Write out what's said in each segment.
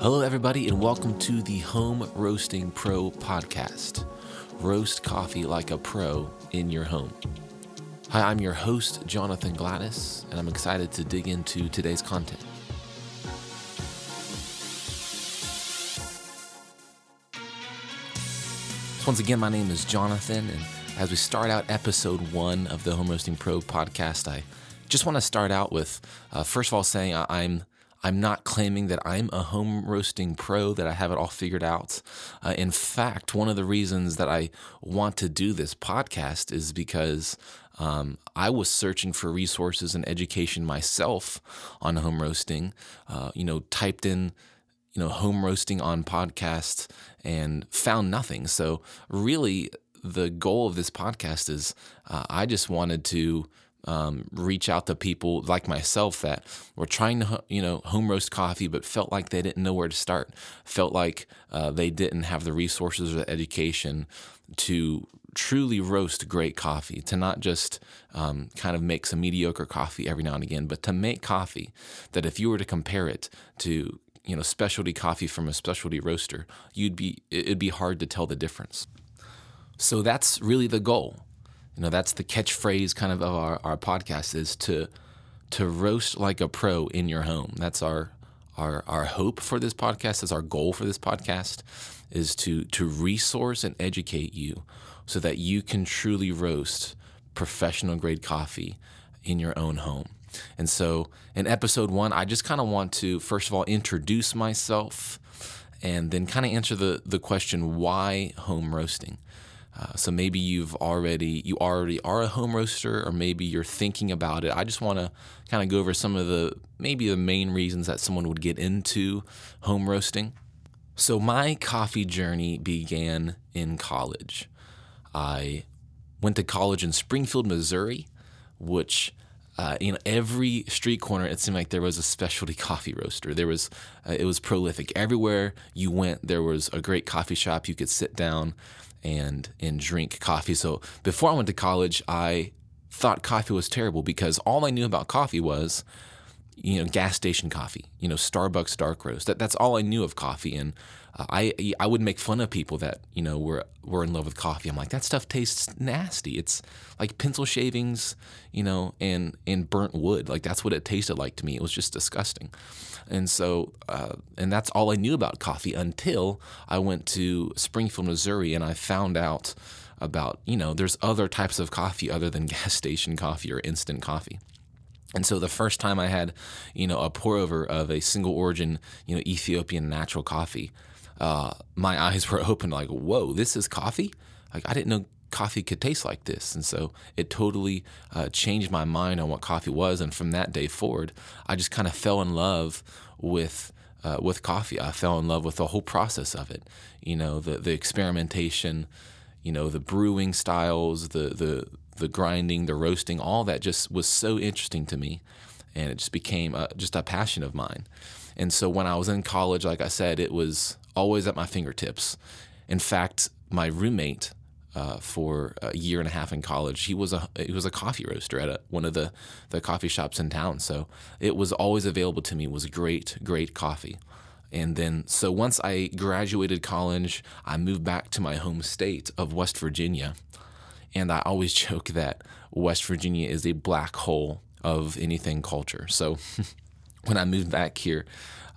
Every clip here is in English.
Hello, everybody, and welcome to the Home Roasting Pro podcast. Roast coffee like a pro in your home. Hi, I'm your host, Jonathan Gladys, and I'm excited to dig into today's content. So once again, my name is Jonathan, and as we start out episode one of the Home Roasting Pro podcast, I just want to start out with uh, first of all saying I'm I'm not claiming that I'm a home roasting pro, that I have it all figured out. Uh, in fact, one of the reasons that I want to do this podcast is because um, I was searching for resources and education myself on home roasting. Uh, you know, typed in you know home roasting on podcast and found nothing. So really, the goal of this podcast is uh, I just wanted to um, reach out to people like myself that were trying to, you know, home roast coffee, but felt like they didn't know where to start. Felt like uh, they didn't have the resources or the education to truly roast great coffee, to not just um, kind of make some mediocre coffee every now and again, but to make coffee that if you were to compare it to, you know, specialty coffee from a specialty roaster, you'd be, it'd be hard to tell the difference. So that's really the goal you know, that's the catchphrase kind of of our, our podcast is to to roast like a pro in your home. That's our our our hope for this podcast. Is our goal for this podcast is to to resource and educate you so that you can truly roast professional grade coffee in your own home. And so in episode one, I just kind of want to first of all introduce myself and then kind of answer the the question why home roasting. Uh, so maybe you've already you already are a home roaster, or maybe you're thinking about it. I just want to kind of go over some of the maybe the main reasons that someone would get into home roasting. So my coffee journey began in college. I went to college in Springfield, Missouri, which uh, in every street corner, it seemed like there was a specialty coffee roaster. There was, uh, it was prolific. Everywhere you went, there was a great coffee shop. You could sit down and and drink coffee. So before I went to college, I thought coffee was terrible because all I knew about coffee was you know gas station coffee, you know Starbucks dark roast. That that's all I knew of coffee and I I would make fun of people that you know were were in love with coffee. I'm like that stuff tastes nasty. It's like pencil shavings, you know, and and burnt wood. Like that's what it tasted like to me. It was just disgusting. And so uh, and that's all I knew about coffee until I went to Springfield, Missouri, and I found out about you know there's other types of coffee other than gas station coffee or instant coffee. And so the first time I had, you know, a pour over of a single origin, you know, Ethiopian natural coffee, uh, my eyes were open like, whoa, this is coffee? Like, I didn't know coffee could taste like this. And so it totally uh, changed my mind on what coffee was. And from that day forward, I just kind of fell in love with. Uh, with coffee, I fell in love with the whole process of it. You know, the the experimentation, you know, the brewing styles, the the the grinding, the roasting, all that just was so interesting to me, and it just became a, just a passion of mine. And so when I was in college, like I said, it was always at my fingertips. In fact, my roommate uh, for a year and a half in college, he was a he was a coffee roaster at a, one of the the coffee shops in town. So it was always available to me. Was great, great coffee. And then, so once I graduated college, I moved back to my home state of West Virginia. And I always joke that West Virginia is a black hole of anything culture. So when I moved back here,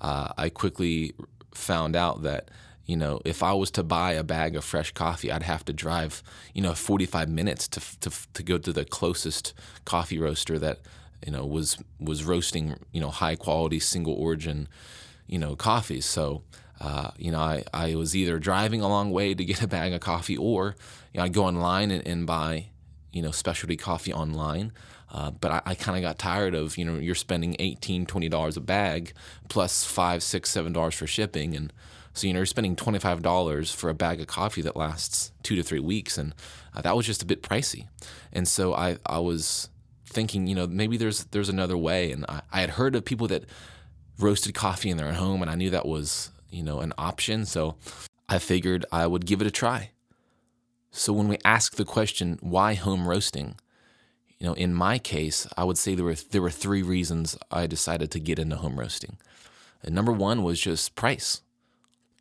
uh, I quickly found out that you know if I was to buy a bag of fresh coffee, I'd have to drive you know 45 minutes to to to go to the closest coffee roaster that you know was was roasting you know high quality single origin you know coffees. So uh, you know I I was either driving a long way to get a bag of coffee or you know I'd go online and, and buy you know specialty coffee online. Uh, but I, I kind of got tired of you know you're spending 18 20 dollars a bag plus five six seven dollars for shipping. And so you know you're spending 25 dollars for a bag of coffee that lasts two to three weeks. And uh, that was just a bit pricey. And so I I was thinking you know maybe there's there's another way. And I, I had heard of people that roasted coffee in their home and I knew that was you know an option. So I figured I would give it a try. So when we ask the question why home roasting you know, in my case, I would say there were there were three reasons I decided to get into home roasting. And number one was just price.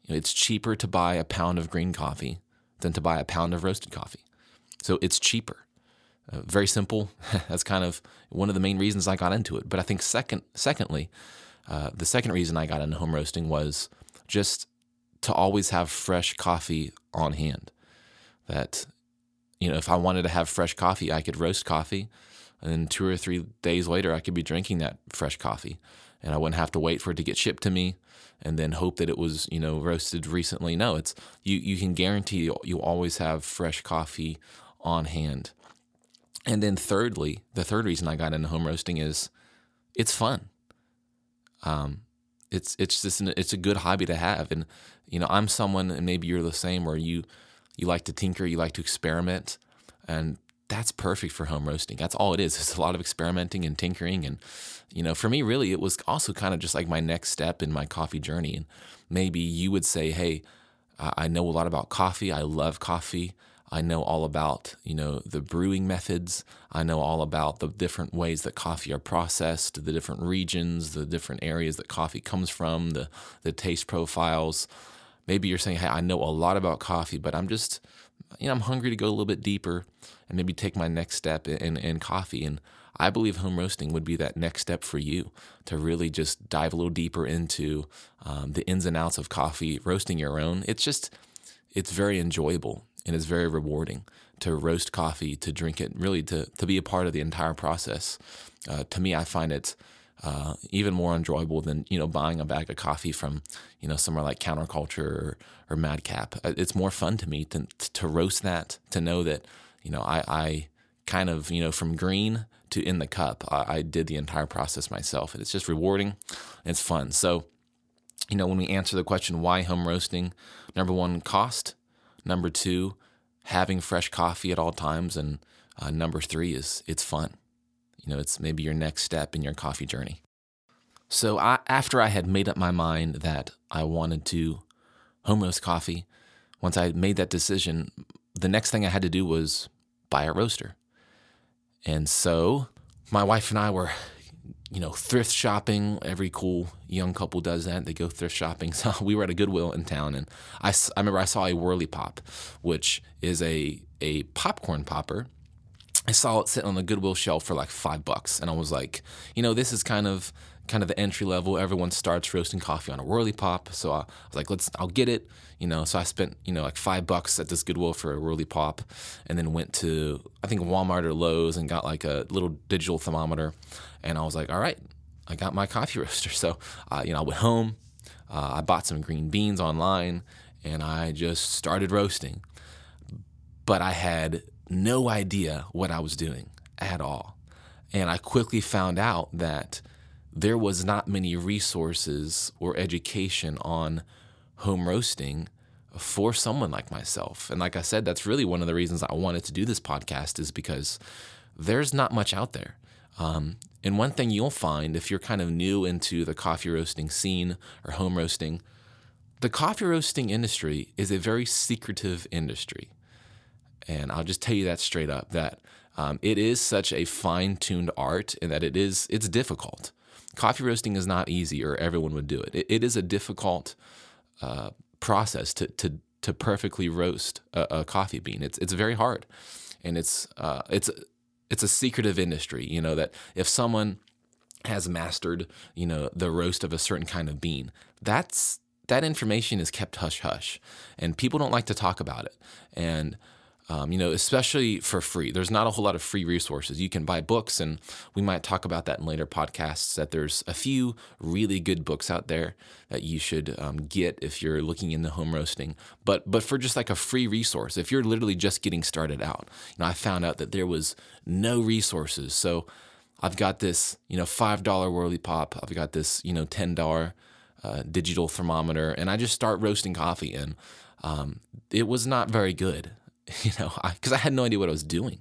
You know, it's cheaper to buy a pound of green coffee than to buy a pound of roasted coffee. So it's cheaper. Uh, very simple. That's kind of one of the main reasons I got into it. But I think second, secondly, uh, the second reason I got into home roasting was just to always have fresh coffee on hand. That you know, if I wanted to have fresh coffee, I could roast coffee, and then two or three days later, I could be drinking that fresh coffee, and I wouldn't have to wait for it to get shipped to me, and then hope that it was you know roasted recently. No, it's you. You can guarantee you always have fresh coffee on hand. And then thirdly, the third reason I got into home roasting is it's fun. Um, it's it's just an, it's a good hobby to have, and you know I'm someone, and maybe you're the same, where you you like to tinker, you like to experiment, and that's perfect for home roasting. That's all it is. It's a lot of experimenting and tinkering, and you know, for me, really, it was also kind of just like my next step in my coffee journey. And maybe you would say, "Hey, I know a lot about coffee. I love coffee. I know all about, you know, the brewing methods. I know all about the different ways that coffee are processed, the different regions, the different areas that coffee comes from, the the taste profiles. Maybe you're saying, "Hey, I know a lot about coffee, but I'm just, you know, I'm hungry to go a little bit deeper and maybe take my next step in in coffee." And I believe home roasting would be that next step for you to really just dive a little deeper into um, the ins and outs of coffee, roasting your own. It's just, it's very enjoyable and it's very rewarding to roast coffee, to drink it, really to to be a part of the entire process. Uh, to me, I find it uh, even more enjoyable than you know buying a bag of coffee from you know somewhere like Counterculture or, or Madcap. Uh, it's more fun to me to to roast that, to know that you know I, I kind of you know from green to in the cup, I, I did the entire process myself, and it's just rewarding. it's fun. So you know when we answer the question why home roasting, number one, cost. Number two, having fresh coffee at all times. And uh, number three is it's fun. You know, it's maybe your next step in your coffee journey. So I, after I had made up my mind that I wanted to home roast coffee, once I made that decision, the next thing I had to do was buy a roaster. And so my wife and I were you know, thrift shopping. Every cool young couple does that. They go thrift shopping. So we were at a Goodwill in town, and I, I remember I saw a Whirley Pop, which is a a popcorn popper. I saw it sitting on the Goodwill shelf for like five bucks, and I was like, you know, this is kind of kind of the entry level. Everyone starts roasting coffee on a Whirley Pop, so I was like, let's, I'll get it. You know, so I spent you know like five bucks at this Goodwill for a Whirley Pop, and then went to I think Walmart or Lowe's and got like a little digital thermometer and I was like, all right, I got my coffee roaster. So, uh, you know, I went home, uh, I bought some green beans online, and I just started roasting. But I had no idea what I was doing at all. And I quickly found out that there was not many resources or education on home roasting for someone like myself. And like I said, that's really one of the reasons I wanted to do this podcast is because there's not much out there. Um, and one thing you'll find if you're kind of new into the coffee roasting scene or home roasting, the coffee roasting industry is a very secretive industry. And I'll just tell you that straight up that um, it is such a fine-tuned art and that it is it's difficult. Coffee roasting is not easy, or everyone would do it. It, it is a difficult uh, process to to to perfectly roast a, a, coffee bean. It's it's very hard, and it's uh, it's it's a secretive industry, you know, that if someone has mastered, you know, the roast of a certain kind of bean, that's that information is kept hush hush, and people don't like to talk about it. And um, you know, especially for free. There's not a whole lot of free resources. You can buy books, and we might talk about that in later podcasts. That there's a few really good books out there that you should um, get if you're looking into home roasting. But but for just like a free resource, if you're literally just getting started out, you know, I found out that there was no resources. So I've got this, you know, five dollar Whirley Pop. I've got this, you know, ten dollar uh, digital thermometer, and I just start roasting coffee, and um, it was not very good. you know, because I, I, had no idea what I was doing.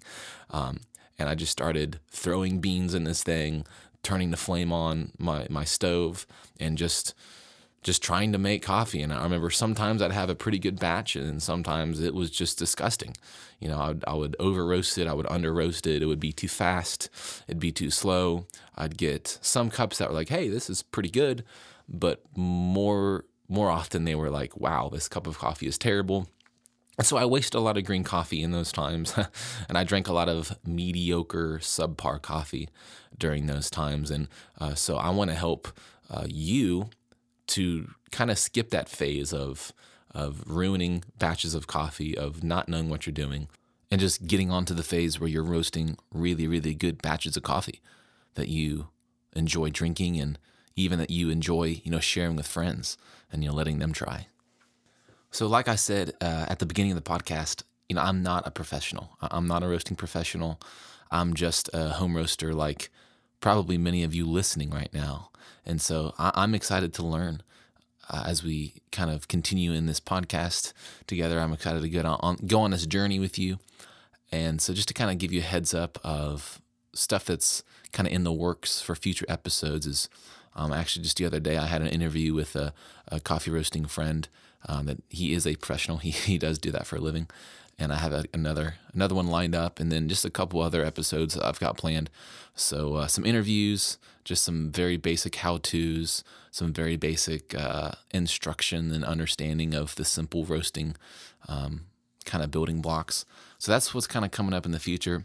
Um, and I just started throwing beans in this thing, turning the flame on my, my stove, and just just trying to make coffee. And I remember sometimes I'd have a pretty good batch, and sometimes it was just disgusting. You know, I would, I would over roast it, I would under roast it. It would be too fast, it'd be too slow. I'd get some cups that were like, "Hey, this is pretty good," but more more often they were like, "Wow, this cup of coffee is terrible." So I wasted a lot of green coffee in those times, and I drank a lot of mediocre, subpar coffee during those times. And uh, so I want to help uh, you to kind of skip that phase of of ruining batches of coffee, of not knowing what you're doing, and just getting onto the phase where you're roasting really, really good batches of coffee that you enjoy drinking and even that you enjoy, you know, sharing with friends and you know letting them try. So, like I said uh, at the beginning of the podcast, you know, I'm not a professional. I'm not a roasting professional. I'm just a home roaster, like probably many of you listening right now. And so, I- am excited to learn uh, as we kind of continue in this podcast together. I'm excited to get on, on go on this journey with you. And so, just to kind of give you a heads up of stuff that's kind of in the works for future episodes is um, actually just the other day I had an interview with a, a coffee roasting friend um, that he is a professional. He, he does do that for a living. And I have a, another another one lined up, and then just a couple other episodes I've got planned. So uh, some interviews, just some very basic how tos, some very basic uh, instruction and understanding of the simple roasting um, kind of building blocks. So that's what's kind of coming up in the future.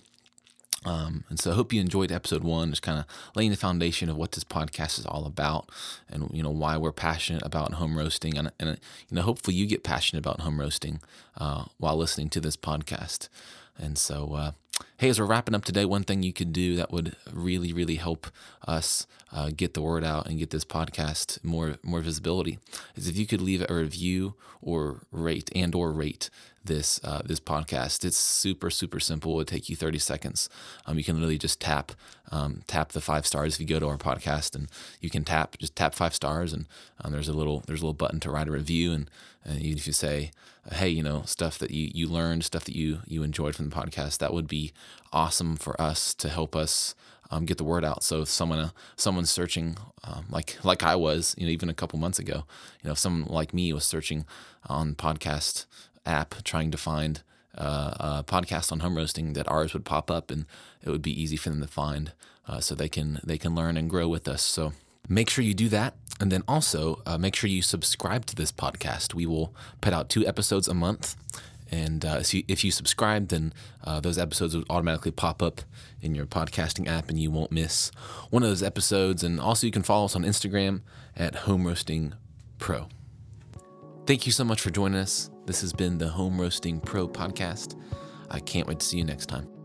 Um, and so I hope you enjoyed episode one, just kind of laying the foundation of what this podcast is all about and, you know, why we're passionate about home roasting. And, and you know, hopefully you get passionate about home roasting uh, while listening to this podcast. And so, uh, hey, as we're wrapping up today, one thing you could do that would really, really help us uh, get the word out and get this podcast more more visibility is if you could leave a review or rate and or rate this uh, this podcast. It's super super simple. It'll take you 30 seconds. Um, you can literally just tap um, tap the five stars if you go to our podcast, and you can tap just tap five stars, and um, there's a little there's a little button to write a review, and, and if you say, hey, you know, stuff that you you learned, stuff that you you enjoyed from the podcast, that would be awesome for us to help us. Um, get the word out. So if someone uh, someone's searching, um, like like I was, you know, even a couple months ago, you know, if someone like me was searching on podcast app trying to find uh, a podcast on home roasting that ours would pop up and it would be easy for them to find uh, so they can they can learn and grow with us so make sure you do that and then also uh, make sure you subscribe to this podcast we will put out two episodes a month and uh, if, you, if you subscribe then uh, those episodes will automatically pop up in your podcasting app and you won't miss one of those episodes and also you can follow us on instagram at home roasting pro Thank you so much for joining us. This has been the Home Roasting Pro podcast. I can't wait to see you next time.